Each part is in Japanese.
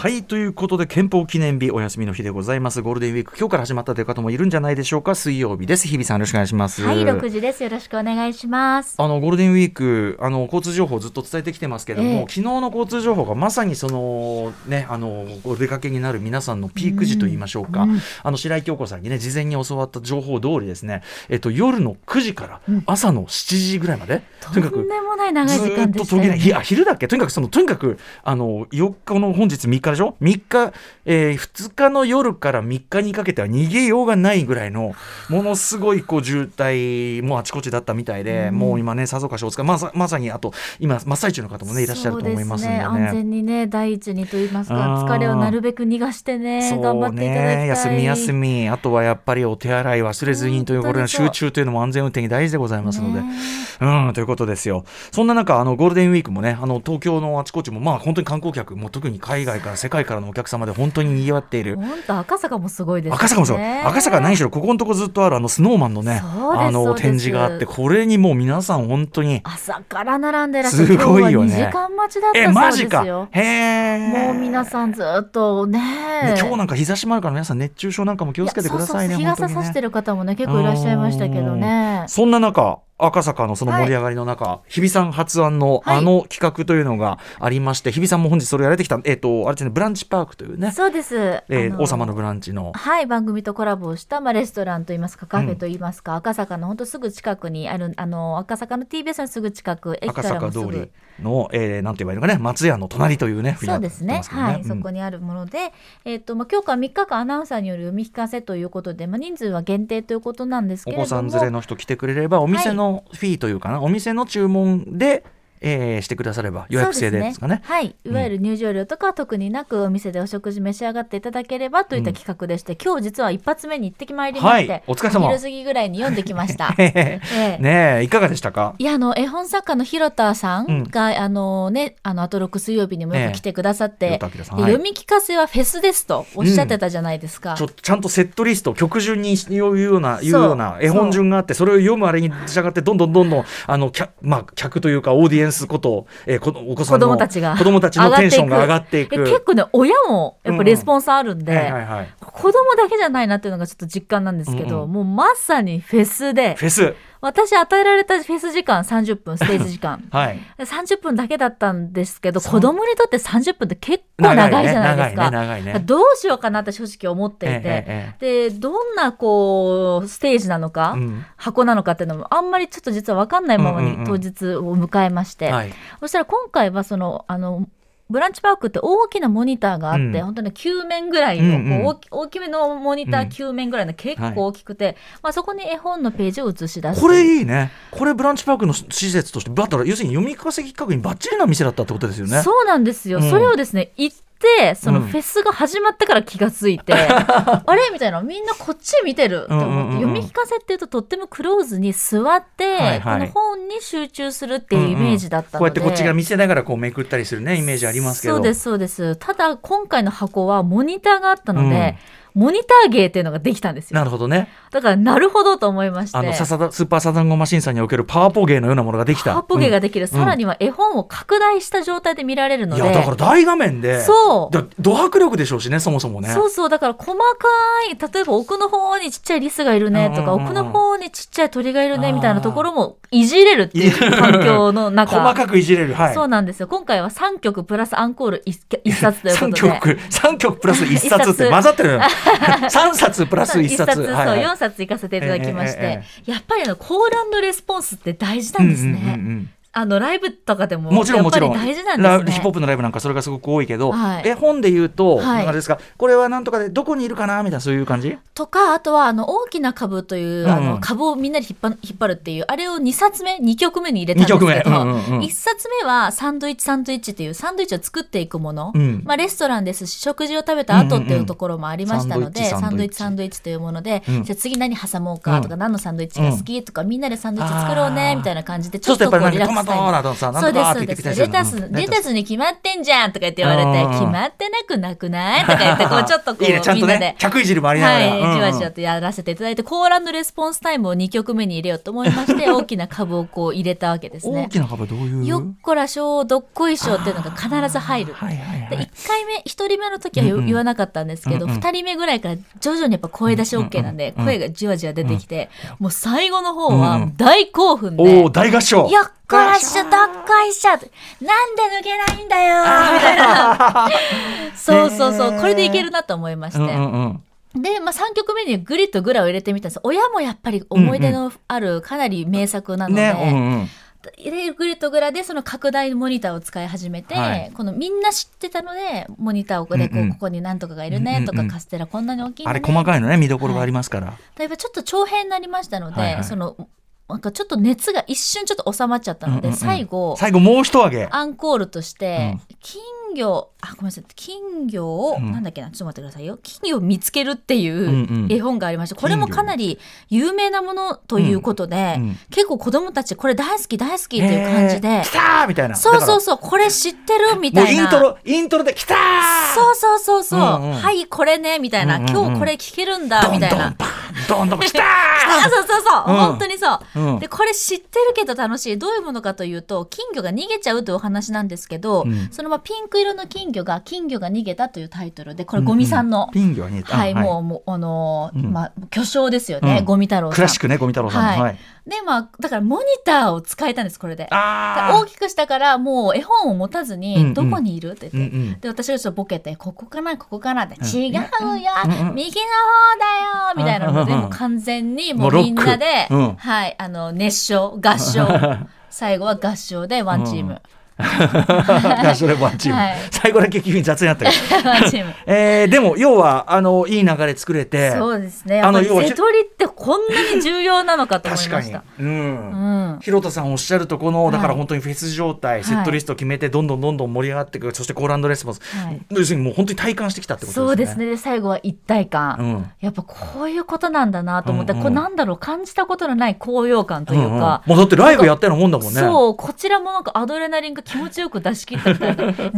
はいということで憲法記念日お休みの日でございます。ゴールデンウィーク今日から始まったという方もいるんじゃないでしょうか。水曜日です。日比さんよろしくお願いします。はい6時です。よろしくお願いします。あのゴールデンウィークあの交通情報ずっと伝えてきてますけども、えー、昨日の交通情報がまさにそのねあのお出かけになる皆さんのピーク時と言いましょうか、うん。うん、あの白井京子さんにね事前に教わった情報通りですね。えっと夜の9時から朝の7時ぐらいまで、うん、とにかくとんでもない長い時間でしね、いや昼だっけ？とにかくそのとにかくあの4日の本日3日でしょ？3日、えー、2日の夜から3日にかけては逃げようがないぐらいのものすごいこう渋滞もあちこちだったみたいで、うん、もう今ねさぞかしお疲れまさまさにあと今真っ最中の方もねいらっしゃると思いますんでね、ね、安全にね第一にと言いますか疲れをなるべく逃がしてね頑張っていただきたい。休み休み。あとはやっぱりお手洗い忘れずにということで集中というのも安全運転に大事でございますので、うんということですよ。そんな中あのゴールデンウィークもねあの東京のあちこちもまあ本当に観光客も特に海外から世界からのお客様で本当に賑わっている。本当赤坂もすごいです、ね、赤坂もそう。赤坂何しろここのとこずっとあるあのスノーマンのねあの展示があってこれにもう皆さん本当に朝から並んでらっしゃるすごいよね時間待ちだったそうですよ。へえもう皆さんずっとね。今日なんか日差しもあるから皆さん熱中症なんかも気をつけてくださいね日傘さしてる方もね結構いらっしゃいましたけどね。そんな中赤坂のその盛り上がりの中、はい、日比さん発案のあの企画というのがありまして、はい、日比さんも本日それをやれてきた、えっ、ー、と、あれですね、ブランチパークというね。そうです。えー、王様のブランチの。はい、番組とコラボをした、まあ、レストランといいますか、カフェといいますか、うん、赤坂の本当すぐ近くにある、あの、赤坂の TBS のすぐ近く、駅からもすぐ。赤坂通りの、えー、なんて言われるかね、松屋の隣というね、そうですね。ねはい、うん、そこにあるもので、えっ、ー、と、まあ、今日から3日間アナウンサーによる読み聞かせということで、まあ、人数は限定ということなんですけれども。お子さん連れの人来てくれれば、お店のフィーというかな、お店の注文でえー、してくだされば予約制でですかね、ね、はい。いわゆる入場料とかは特になくお店でお食事召し上がっていただければといった企画でして、うん、今日実は一発目に行ってきまいりまして、はい、お疲れ様。昼過ぎぐらいに読んできました。えー、ねいかがでしたか？いやあの絵本作家の広田さんが、うん、あのねあのアトロック水曜日にもよく来てくださって、えー、読み聞かせはフェスですとおっしゃってたじゃないですか、うん、ちょちゃんとセットリスト曲順に言うような言うような絵本順があってそれを読むあれに従ってどんどんどんどんあの客,、まあ、客というかオーディエンスことえー、こお子さんの子供たちが子供たちのテンションが上がっていく。結構ね親もやっぱレスポンスあるんで、はいはい、子供だけじゃないなっていうのがちょっと実感なんですけど、うんうん、もうまさにフェスでフェス私与えられたフェス時間30分 ステージ時間、はい、30分だけだったんですけど子供にとって30分って結構長いじゃないですか、ねねね、どうしようかなって正直思っていて、ええでどんなこうステージなのか、うん、箱なのかっていうのもあんまりちょっと実は分かんないままに当日を迎えまして、そしたら今回はそのあのブランチパークって大きなモニターがあって、うん、本当に9面ぐらいの、うんうん、大きめのモニター9面ぐらいの結構大きくて、はい、まあ、そこに絵本のページを映し出して。これいいね。これブランチパークの施設としてだったら要するに読み聞かせ企画にばっちりな店だったってことですよね。そうなんですよ、うん、それをですねそのフェスが始まってから気が付いて、うん、あれ？みたいな。みんなこっち見てるって思って、うんうんうん、読み聞かせっていうととってもクローズに座って、はいはい、この本に集中するっていうイメージだったので、うんうん、こうやってこっちが見せながらこうめくったりするねイメージありますけど。そうですそうです。ただ今回の箱はモニターがあったので、うんモニター芸っていうのができたんですよ。なるほどね。だからなるほどと思いまして。あのササダスーパーサザンゴマシンさんにおけるパワポ芸のようなものができた。パワポ芸ができる、うん、さらには絵本を拡大した状態で見られるので。いやだから大画面で。そう。ド迫力でしょうしねそもそもね。そうそうだから細かい例えば奥の方にちっちゃいリスがいるねとか、奥の方にちっちゃい鳥がいるねみたいなところもいじれるっていう環境の中。細かくいじれる。はい。そうなんですよ。今回は3曲プラスアンコール 1, 1冊ということで。3曲3曲プラス1冊って混ざってる。3冊プラス1冊。冊、はいはい、そう4冊行かせていただきまして、やっぱりあのコールレスポンスって大事なんですね。うんうんうんうんあのライブとかでももちろんもちろん。大事なんです、ね、ヒップホップのライブなんかそれがすごく多いけど、はい、絵本で言うと、はい、あれですか？これはなんとかでどこにいるかな？みたいなそういう感じ？とかあとはあの大きな株という、うん、あの株をみんなで引っ張引っ張るっていうあれを2冊目2曲目に入れたんですけど、うんうんうん、1冊目はサンドイッチサンドイッチっていうサンドイッチを作っていくもの、うん、まあ、レストランですし食事を食べた後っていうところもありましたので、うんうん、サンドイッチサンドイッチ。というもので、じゃ次何挟もうかとか、何のサンドイッチが好きとかみんなでサンドイッチ作ろうねみたいな感じでちょっとこうリラックマトだとさ、なんとかって言ってきたレタス、レタスに決まってんじゃんとか言って言われて、決まってなくなくないとか言って、こう、ちょっとこう、いいね、みんなで。客いじりもありながら。はい、じわじわとやらせていただいて、コーランドレスポンスタイムを2曲目に入れようと思いまして、大きな株をこう入れたわけですね。大きな株どういう？よっこらしょう、どっこいしょっていうのが必ず入る。はいはいはい、で1回目、1人目の時は言わなかったんですけど、うんうん、2人目ぐらいから徐々にやっぱ声出し OK なんで、声がじわじわ出てきて、もう最後の方は大興奮で。おお大合唱こらしょ、どっこいしょなんで抜けないんだよみたいな。そうそうそう、これでいけるなと思いまして。うんうんで、まあ、3曲目にグリッとグラを入れてみたんです。親もやっぱり思い出のあるかなり名作なので、ねうんうん。でグリッとグラでその拡大モニターを使い始めて、はい、このみんな知ってたのでモニターをこでこう、ここになんとかがいるねとか、カステラこんなに大きい、ね、あれ細かいのね見どころがありますから、はい、だいぶちょっと長編になりましたので、はいはい、そのなんかちょっと熱が一瞬ちょっと収まっちゃったので、うんうんうん、最後最後もう一上げ。アンコールとして、うん、金魚あごめんなさい金魚を、うん、なんだっけなちょっと待ってくださいよ。金魚を見つけるっていう絵本がありまして、これもかなり有名なものということで、うんうん、結構子供たちこれ大好き大好きっていう感じで来たみたいな。そうそうそうこれ知ってるみたいな。イントロイントロで来たそうそうそうそう、うんうん、はいこれねみたいな、今日これ聞けるんだみたいな。どんどん来たそうそうそう、うん、本当にそう、でこれ知ってるけど楽しいどういうものかというと金魚が逃げちゃうというお話なんですけど、そのままピンク色の金魚が金魚が逃げたというタイトルでこれゴミさんの、金魚にはい、もうもうあのまあ巨匠ですよね、ゴミ太郎さんクラシックねゴミ太郎さんはいでまあだからモニターを使えたんですこれで。大きくしたからもう絵本を持たずに「どこにいる?」って言って、うんうん、で私がちょっとボケて「ここかなここかな」って「違うよ、うんうん、右の方だよ」みたいなので、もう完全にもうみんなで、はいあの熱唱合唱。最後は合唱でワンチーム。それワンチーム、はい、最後だけ君雑になったけど。えー、でも要はあのいい流れ作れて。そうですね。あの瀬取りってこんなに重要なのかと思いました。うん、うん、広田さんおっしゃるとこのだから本当にフェス状態、はい、セットリスト決めてどんどんどんどん盛り上がっていくそしてコーランドレスポンス、はい、要するにもう本当に体感してきたってことですね。そうですね。最後は一体感、うん、やっぱこういうことなんだなと思って、うんうん、これなんだろう感じたことのない高揚感というか、うんうん、もうだってライブやったようなもんだもんね。そうこちらもなんかアドレナリンが気持ちよく出し切ったみたいな。じゃあね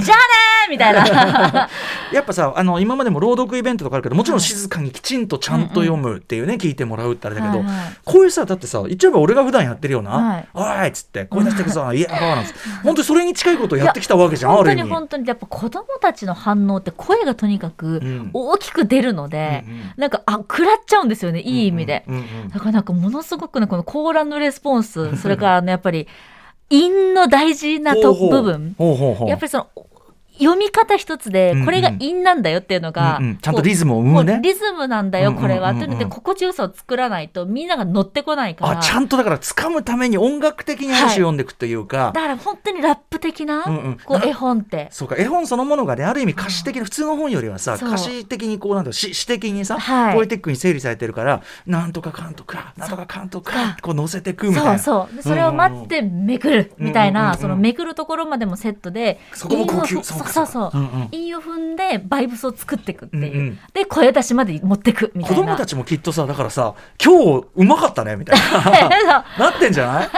みたいな。やっぱさあの今までも朗読イベントとかあるけどもちろん静かにきちんとちゃんと読むっていうね、聞いてもらうってあれだけど、はいはい、こういうさだってさ言っちゃえば俺が普段やってるような「はい、おい!」っつって声出してくぞ「いやバーなんです本当にそれに近いことをやってきたわけじゃん本当に本当にやっぱ子供たちの反応って声がとにかく大きく出るので、うんなんかあ食らっちゃうんですよねいい意味で、うんうんうんうん、だからなんかものすごくねこのコーランドレスポンスそれからねやっぱり韻の大事なと部分。やっぱりその読み方一つでこれが韻なんだよっていうのが、うんうん、ちゃんとリズムを生むね。リズムなんだよこれは、というので心地よさを作らないとみんなが乗ってこないから。あちゃんとだから掴むために音楽的に話を読んでいくというか、はい、だから本当にラップ的な、うんうん、こう絵本って。そうか絵本そのものがねある意味歌詞的に、普通の本よりはさ歌詞的にこうなんだ詩詩的にさ、はい、ポエティックに整理されてるからなんとかかんとかなんとかかんとかこう乗せてくみたいな。そうそう。それを待ってめくるみたいな、そのめくるところまでもセットでそこも呼吸そうそうそう、うんうん。韻を踏んでバイブスを作っていくっていう、うんうん、で声出しまで持ってくみたいな。子供たちもきっとさだからさ今日うまかったねみたいな。なってんじゃない？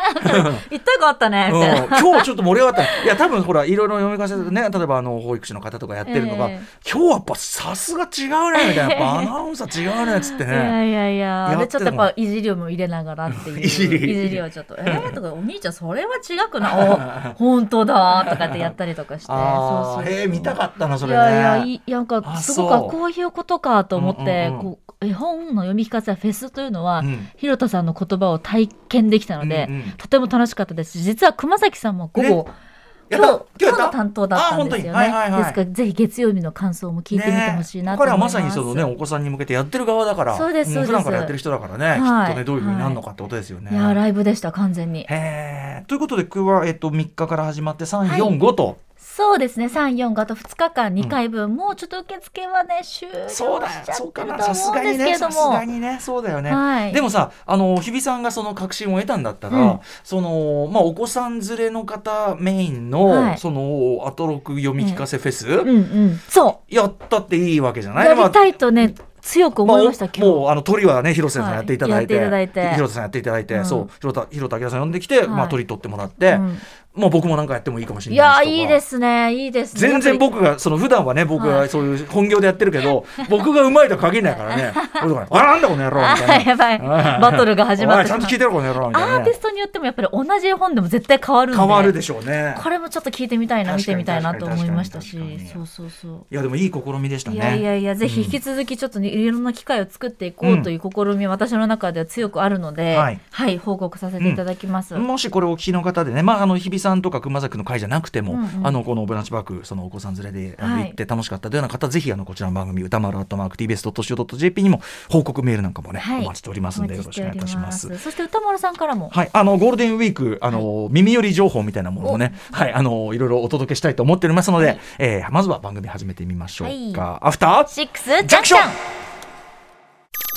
一体感あったねみたいな、うん、今日ちょっと盛り上がった。いや多分ほらいろいろ読み聞かせてね例えばあの保育士の方とかやってるのが、えー、今日はやっぱさすが違うねみたいな。やっぱアナウンサー違うねっつってね。いやいやいや。でちょっとやっぱいじりも入れながらっていう いじりをちょっと「えー?」とか「お兄ちゃんそれは違くない？お 本当だ」とかってやったりとかして。そうそうへえ見たかったなそれ、ね、いやいやなんかすごくこういうことかと思って、うんうんうん、こう絵本の読み聞かせやフェスというのは、うん、広田さんの言葉を体験できたので、うんうん、とても楽しかったです。実は熊崎さんも午後、今日今日の担当だったんですよね、はいはいはい、ですからぜひ月曜日の感想も聞いてみてほしいなと思います、ね、彼はまさにそのねお子さんに向けてやってる側だからそうです普段からやってる人だからね、はい、きっとねどういうふうになるのかってことですよね、はい、いやライブでした完全に。へということで今日は、えっと、3日から始まって345と、そうですね。3、4、5と2日間2回分、うん、もうちょっと受付はね終了しちゃってると思うんですけども。さすがにね。そうだよね、はい、でもさあの日比さんがその確信を得たんだったら、うん、そのまあお子さん連れの方メインの、はい、そのアトロク読み聞かせフェス、うん。うん。うん、そう。やったっていいわけじゃない？やりたいとね、強く思いました、まあ、もうあの鳥はね広瀬さんやっていただいて,、はい、広瀬さんやっていただいて、うん、そう広田広田明さん呼んできて、はい、まあ鳥取ってもらって、うん、もう僕もなんかやってもいいかもしれないいやいいですね。いいですね。全然僕がその普段はね僕がそういう本業でやってるけど、はい、僕がうまいとは限らないからね。あなんだこの野郎みたいな。やばい。バトルが始まってちゃんと聞いてるこの野郎みたいな、ね、アーティストによってもやっぱり同じ本でも絶対変わるんで。変わるでしょうね。これもちょっと聞いてみたいな見てみたいなと思いましたし。そうそうそう。いやでもいい試みでしたね。いやいやいやぜひ引き続きちょっと、ね、いろんな機会を作っていこうという試みは私の中では強くあるので、うん、はい、はい、報告させていただきます、うん、もしこれお聞きの方でねまああの日比さんとか熊崎の会じゃなくても、うんうん、あのこのブランチバックそのお子さん連れで、はい、行って楽しかったというような方ぜひあのこちらの番組歌丸アットマーク TBS.CO.JP にも報告メールなんかもね、はい、お待ちしておりますのでよろしくお願いいたします。そして歌丸さんからも。はい。あのゴールデンウィークあの、はい、耳寄り情報みたいなものをねはい。あのいろいろお届けしたいと思っておりますので、はい、えー、まずは番組始めてみましょうか、アフターシックスジャンクション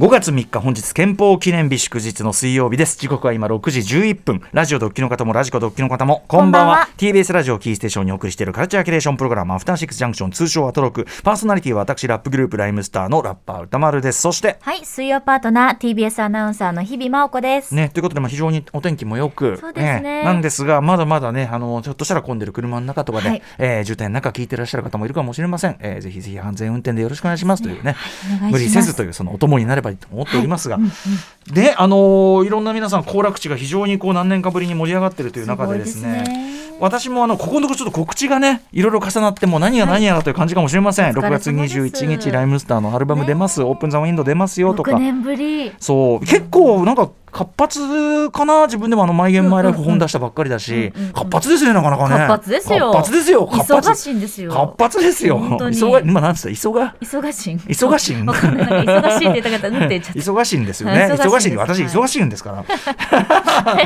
シックスジャンクション5月3日本日憲法記念日祝日の水曜日です。時刻は今6時11分。ラジオドッキの方もラジコドッキの方もこんばんは。TBS ラジオキーステーションにお送りしているカルチャーキュレーションプログラムアフターシックスジャンクション通称アトロク。パーソナリティは私ラップグループライムスターのラッパー歌丸です。そしてはい水曜パートナー TBS アナウンサーの日々真央子です。ねということでまあ非常にお天気もよくそうですね、なんですがまだまだねあのちょっとしたら混んでる車の中とかで、はい、えー、渋滞の中聞いてらっしゃる方もいるかもしれません、えー、ぜひぜひ安全運転でよろしくお願いしますというね、はい、無理せずというそのお供になればいいと思っておりますが、はいであのー、いろんな皆さん行楽地が非常にこう何年かぶりに盛り上がってるという中でですね。私もあのここのところちょっと告知がねいろいろ重なっても何が何やらという感じかもしれません、はい、6月21日ライムスターのアルバム出ます、ね、オープン・ザ・ウィンド出ますよとか。そう。結構なんか活発かな自分でもあのマイゲームマイライフ本出したばっかりだし、活発ですねなかなかね。活発ですよ。活発ですよ忙しいんですよ。活発。ですよ。忙今なんつった？忙？忙しい。忙しい忙しいって言った方うんって忙しいんですよね。忙しい私忙しいんですから。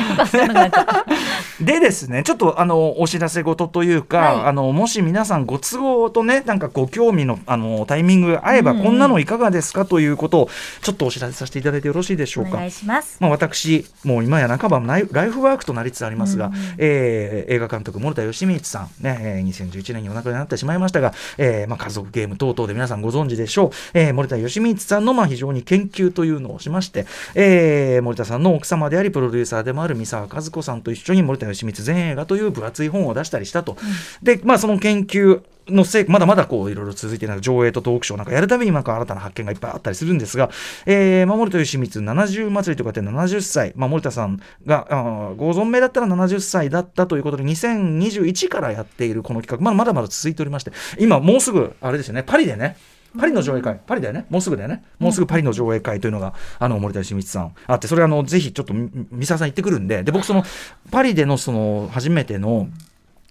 でですねちょっとあのお知らせ事というか、あのもし皆さんご都合とねなんかご興味のあのタイミングが合えば、こんなのいかがですか？ということをちょっとお知らせさせていただいてよろしいでしょうか？お願いします。まあ私もう今や半ばライフワークとなりつつありますが、うん、えー、映画監督森田義満さんね、えー、2011年にお亡くなりになってしまいましたが、えーまあ、家族ゲーム等々で皆さんご存知でしょう、えー、森田義満さんのまあ非常に研究というのをしまして、えー、森田さんの奥様でありプロデューサーでもある三沢和子さんと一緒に森田義満全映画という分厚い本を出したりしたと、うん、でまあその研究のせいまだまだこういろいろ続いている上映とトークショーなんかやるたびになんか新たな発見がいっぱいあったりするんですが、えー、守田義満70祭りとかって70歳、まあ、森田さんがあご存命だったら70歳だったということで2021からやっているこの企画、まだまだまだ続いておりまして今もうすぐあれですよねパリでねパリの上映会、パリだよね、もうすぐだよね、もうすぐパリの上映会というのが、あの森田義満さんあって、それあのぜひちょっと三沢さん行ってくるんで、で僕、そのパリでのその初めての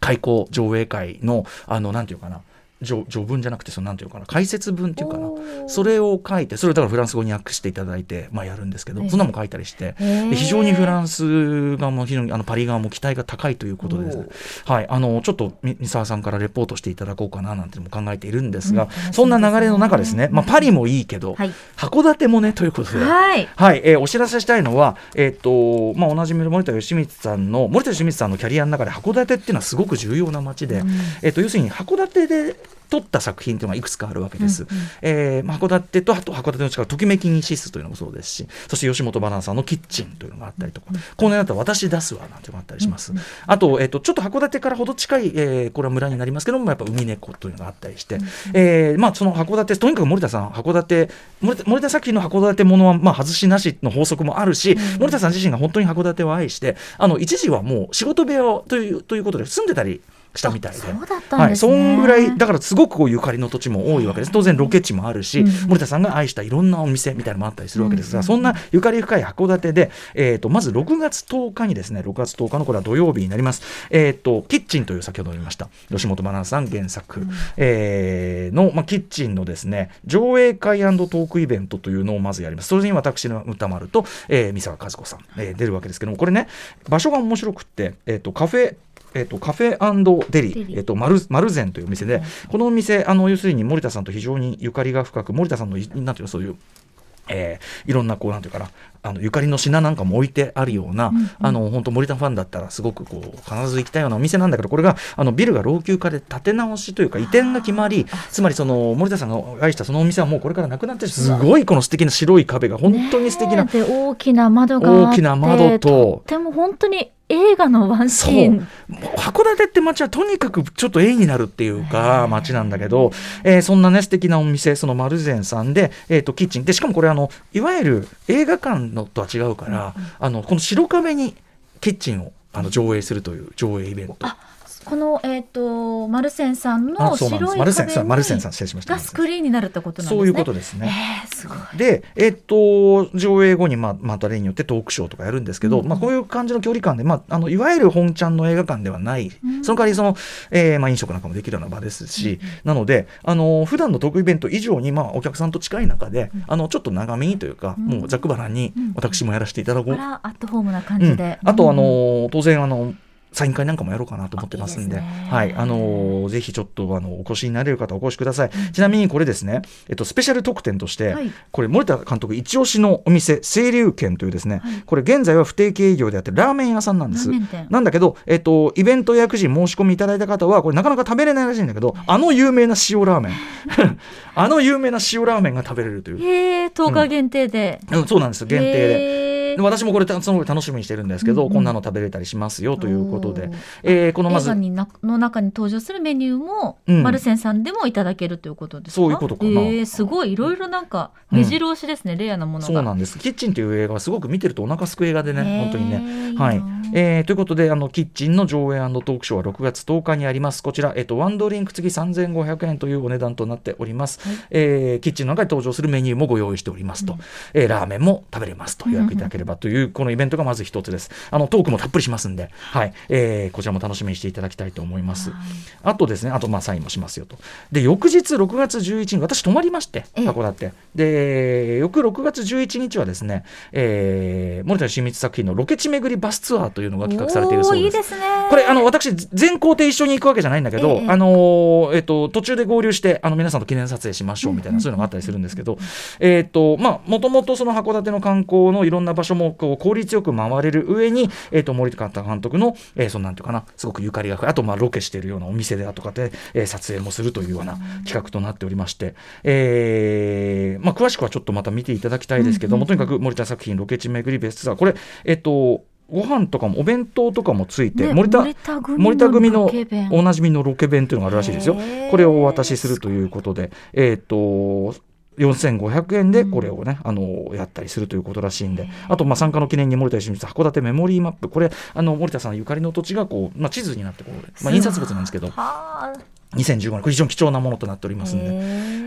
開講上映会の、あのなんていうかな、序序文じゃなくてそのなんていうかな解説文っていうかな。それを書いてそれをだからフランス語に訳していただいて、まあ、やるんですけどそんなも書いたりして非常にフランス側も非常にあのパリ側も期待が高いということで、ね、はい、あのちょっと三沢さんからレポートしていただこうかななんても考えているんですが、うん、そんな流れの中ですね、まあ、パリもいいけど、はい、函館もねということで、はい。はい、えー、お知らせしたいのは、えーとまあ、おなじみの森田義満さんの森田義満さんのキャリアの中で函館っていうのはすごく重要な街で、うん、えーと要するに函館で撮った作品というのがいくつかあるわけです。うんうん、えー、函館とあと函館の近くときめきにシスというのもそうですしそして吉本バナナさんのキッチンというのがあったりとか、うんうん、この辺だったら私出すわなんていうのがあったりします。うんうん、あと,、えーと、ちょっと函館からほど近い、えー、これは村になりますけどもやっぱ海猫というのがあったりして、うんうん、えー、まあ、その函館とにかく森田さん函館森田作品の函館ものは、まあ、外しなしの法則もあるし、うん、森田さん自身が本当に函館を愛してあの一時はもう仕事部屋というということで住んでたりしたみたいで、そうだったんです、ね、はい、そんぐらいだからすごくこうゆかりの土地も多いわけです。当然ロケ地もあるし、うん、森田さんが愛したいろんなお店みたいなのもあったりするわけですが、うん、そんなゆかり深い函館で、えーと、まず6月10日にですね6月10日のこれは土曜日になります、えーと、キッチンという先ほど言いました。吉本真奈さん原作、うん、えー、の、まあ、キッチンのですね上映会トークイベントというのをまずやります。それに私の歌丸と、えー、三沢和子さん、えー、出るわけですけどもこれね場所が面白くって、えーとカフェえーと、カフェデリえー。と、マルマルゼンというお店で、このお店あの要するに森田さんと非常にゆかりが深く森田さんのなんていうのそういうえー、いろんなこうなんていうかなあのゆかりの品なんかも置いてあるような、うんうん、あの本当森田ファンだったらすごくこう必ず行きたいようなお店なんだけどこれがあのビルが老朽化で建て直しというか移転が決まりつまりその森田さんが愛したそのお店はもうこれからなくなってすごいこの素敵な白い壁が本当に素敵な、大きな窓が大きな窓と。とても本当に映画のワンシーン。函館って街はとにかくちょっと絵になるっていうか街なんだけど、えー、そんなね素敵なお店その丸善さんで、えーと、キッチン。でしかもこれあのいわゆる映画館のとは違うから、うん、あのこの白壁にキッチンをあの上映するという上映イベント。この、えーと、マルセンさんの白い壁マルセンマルセンさん失礼しました。がスクリーンになるってことなんですね。そういうことですね。えー、すごい。で、えっ、ー、と上映後にまあまた例によってトークショーとかやるんですけど、うん、まあこういう感じの距離感で、まああのいわゆる本ちゃんの映画館ではない、うん、その代わりその、えー、まあ飲食なんかもできるような場ですし、うん、なのであの普段のトークイベント以上にまあお客さんと近い中で、あのちょっと長めにというか、もうざくばらに私もやらせていただこう。アットホームな感じで。あとあの当然あのサイン会なんかもやろうかなと思ってますんで、いいではい、あのー、ぜひちょっとあのお越しになれる方お越しください。うん、ちなみにこれですね、えっとスペシャル特典として、はい、これ森田監督一押しのお店清流軒というですね、はい、これ現在は不定期営業であってラーメン屋さんなんです。なんだけど、えっとイベント予約時申し込みいただいた方はこれなかなか食べれないらしいんだけど、あの有名な塩ラーメン、あの有名な塩ラーメンが食べれるという。へえ、10日限定で、うん、うん、そうなんです限定で。で私もこれその楽しみにしてるんですけど、うんうん、こんなの食べれたりしますよということで、えー、このまず映画の中に登場するメニューも、うん、マルセンさんでもいただけるということですか？そういうことかな、えー、すごいいろいろなんか目白押しですね、うん、レアなものそうなんです。キッチンという映画はすごく見てるとお腹すく映画でね本当にね。はい、えー、ということであのキッチンの上映トークショーは6月10日にあります。こちら、えーと、ワンドリンク付き3500円というお値段となっております、はい、えー、キッチンの中に登場するメニューもご用意しておりますと、うん、えー、ラーメンも食べれますと予約いただければというこのイベントがまず一つです。あのトークもたっぷりしますんで、はい。えー、こちらも楽しみにしていただきたいと思います、あとですねあとまあサインもしますよと。で翌日6月11日私泊まりまして函館。で翌6月11日はですね、えー、森田新光作品のロケ地巡りバスツアーというのが企画されているそうです。いいですね、これあの私全行程一緒に行くわけじゃないんだけど、ええ、あのえっと途中で合流してあの皆さんと記念撮影しましょうみたいな、そういうのがあったりするんですけど、えっとまあもともとその函館の観光のいろんな場所もこう効率よく回れる上にえっと森田監督の、えー、そのなんていうかなすごくゆかりがあとまあロケしているようなお店であとかで、えー、撮影もするというような企画となっておりまして、えー、まあ詳しくはちょっとまた見ていただきたいですけども、とにかく森田作品ロケ地巡りベストツアーこれえっとご飯とかもお弁当とかもついて、ね、森田森田組のおなじみのロケ弁というのがあるらしいですよ。これをお渡しするということで、えっ、ー、と4500円でこれをね、うん、あのやったりするということらしいんで、あとまあ参加の記念に森田芳光函館メモリーマップ、これあの森田さんゆかりの土地がこう、まあ、地図になってこう、まあ、印刷物なんですけど。2015年、これ非常に貴重なものとなっておりますので、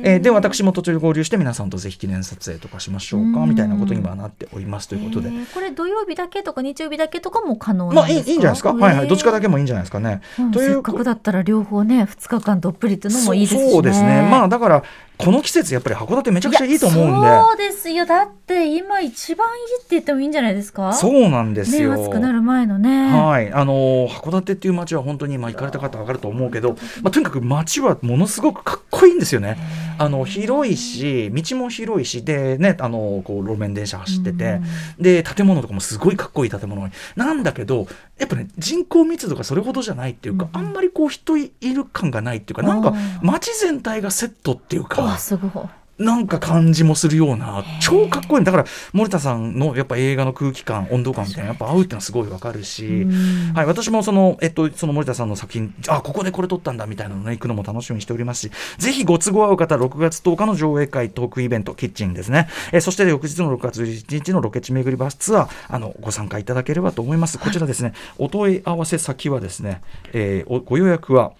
えー、で、私も途中で合流して、皆さんとぜひ記念撮影とかしましょうか、みたいなことにはなっておりますということで。これ、土曜日だけとか日曜日だけとかも可能まあいい、いいんじゃないですか？はいはい。どっちかだけもいいんじゃないですかね。というせっかくだったら両方ね、2日間どっぷりっていうのもいいですね。そうですね。まあ、だから、この季節やっぱり函館めちゃくちゃいいと思うんで。そうですよ。だって今一番いいって言ってもいいんじゃないですか？そうなんですよ、ね、暑くなる前のね。はい。あの函館っていう街は本当に今行かれた方分かると思うけど、まあ、とにかく街はものすごくかっこいいんですよね。あの広いし道も広いしでねあのこう路面電車走ってて、で建物とかもすごいかっこいい建物なんだけどやっぱね人口密度がそれほどじゃないっていうか、あんまりこう人いる感がないっていうかなんか街全体がセットっていうか。すごいなんか感じもするような超かっこいい。だから森田さんのやっぱ映画の空気感温度感みたいなやっぱ合うっていうのはすごいわかるし、はい、私もその,、えっと、その森田さんの作品あここでこれ撮ったんだみたいなのね行くのも楽しみにしておりますしぜひご都合合う方6月10日の上映会トークイベントキッチンですね、えそして翌日の6月11日のロケ地巡りバスツアーあのご参加いただければと思います。こちらですね、お問い合わせ先はですね、えー、ご予約は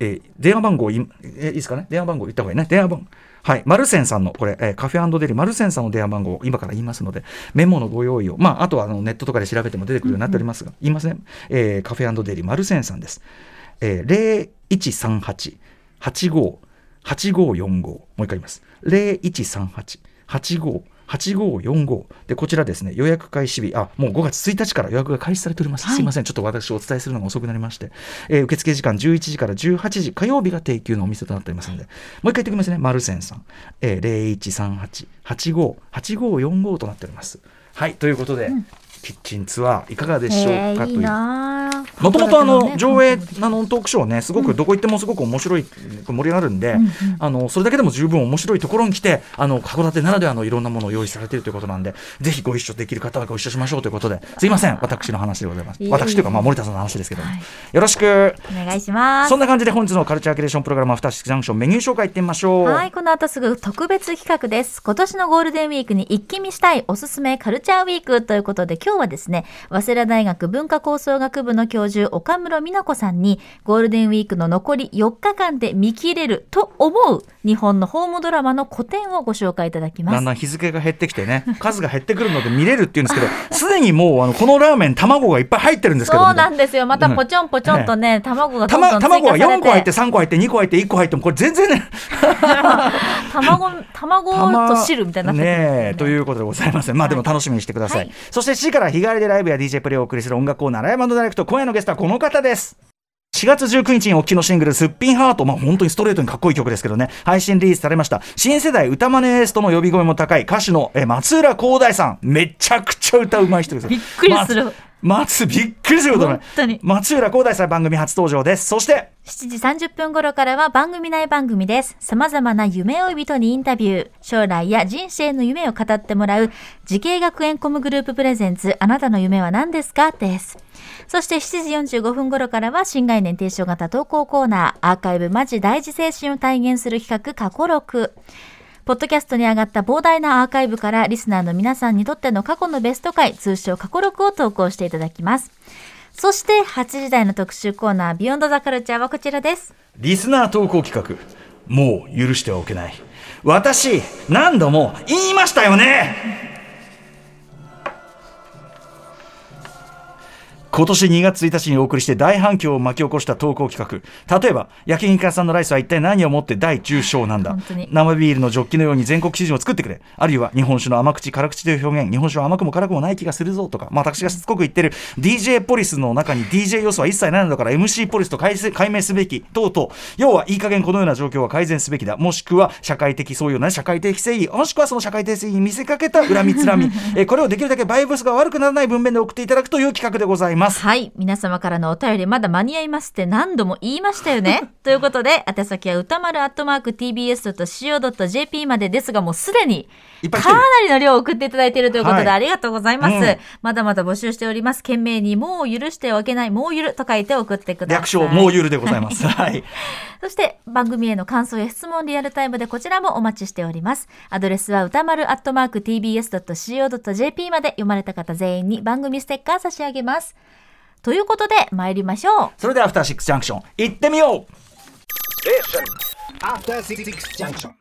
えー、電話番号い、えー、いいですかね？電話番号言った方がいいね。電話番号はい。マルセンさんの、これ、えー、カフェデリ、マルセンさんの電話番号を今から言いますので、メモのご用意を、まあ、あとはあのネットとかで調べても出てくるようになっておりますが、うんうん、言いません？えー、カフェデリ、マルセンさんです。えー、0138、85、8545。もう一回言います。0138、85、8545でこちらですね予約開始日。あもう5月1日から予約が開始されております、はい、すいません。ちょっと私お伝えするのが遅くなりまして、えー、受付時間11時から18時。火曜日が定休のお店となっておりますので。もう一回言っておきますね。マルセンさん、えー、0138-85-8545となっております。はいということで、うんキッチンツアーいかがでしょうかという。もともとあの上映あのトークショーねすごくどこ行ってもすごく面白い盛り上がるんで、あのそれだけでも十分面白いところに来てあの函館ならではのいろんなものを用意されているということなんでぜひご一緒できる方はご一緒しましょうということですいません。私の話でございます。私というかまあ森田さんの話ですけど、よろしく。お願いします。そんな感じで本日のカルチャーキュレーションプログラムアフターシックスジャンクションメニュー紹介いってみましょう。はいこの後すぐ特別企画です。今年のゴールデンウィークに一気見したいおすすめカルチャーウィークということで今日はですね早稲田大学文化構想学部の教授岡室美奈子さんにゴールデンウィークの残り4日間で見切れると思う日本のホームドラマの古典をご紹介いただきます。だんだん日付が減ってきてね。数が減ってくるので見れるっていうんですけど すでにもうあのこのラーメン卵がいっぱい入ってるんですけど。そうなんですよ。またぽちょんぽちょんとね、うん、卵がどんどん卵が4個入って3個入って2個入って1個入ってもこれ全然ね。卵卵と汁みたいなねねということでございませんまあでも楽しみにしてください、はい、そして7時から日帰りでライブや DJ プレイをお送りする音楽コーナーライブダイレクト今夜のゲストはこの方です。4月19日におっきのシングル「すっぴんハート」まあ本当にストレートにかっこいい曲ですけどね。配信リリースされました。新世代歌マネエースとの呼び声も高い歌手のえ松浦航大さん。めちゃくちゃ歌うまい人ですびっくりする、松びっくりすることね松浦航大さん番組初登場です。そして7時30分頃からは番組内番組です。様々な夢追い人にインタビュー、将来や人生の夢を語ってもらう、滋慶学園 COMグループプレゼンツ、あなたの夢は何ですか？です。そして7時45分頃からは新概念提唱型投稿コーナー、アーカイブマジ大事精神を体現する企画、過去録。ポッドキャストに上がった膨大なアーカイブからリスナーの皆さんにとっての過去のベスト回、通称過去録を投稿していただきます。そして8時台の特集コーナービヨンドザカルチャーはこちらです。リスナー投稿企画もう許してはおけない。私何度も言いましたよね。今年2月1日にお送りして大反響を巻き起こした投稿企画。例えば焼肉屋さんのライスは一体何をもって大中小なんだ。生ビールのジョッキのように全国基準を作ってくれ。あるいは日本酒の甘口辛口という表現。日本酒は甘くも辛くもない気がするぞとか、まあ、私がしつこく言ってる DJ ポリスの中に DJ 要素は一切ないのだから MC ポリスと解明すべき。等々要はいい加減このような状況は改善すべきだ。もしくは社会的そういうな社会的正義。もしくはその社会的正義に見せかけた恨みつらみ。えこれをできるだけバイブスが悪くならない文面で送っていただくという企画でございますます。はい。皆様からのお便りまだ間に合いますって何度も言いましたよね。ということで宛先は歌丸アットマーク TBS.CO.JP までですがもうすでにかなりの量を送っていただいているということで、ありがとうございます、うん、まだまだ募集しております。懸命にもう許してはいけないもうゆると書いて送ってください。略称もうゆるでございます。はい。そして番組への感想や質問リアルタイムでこちらもお待ちしております。アドレスは歌丸アットマーク TBS.CO.JP まで読まれた方全員に番組ステッカー差し上げますということで参りましょう。それではアフターシックスジャンクション行ってみよう。えアフターシックスジャンクション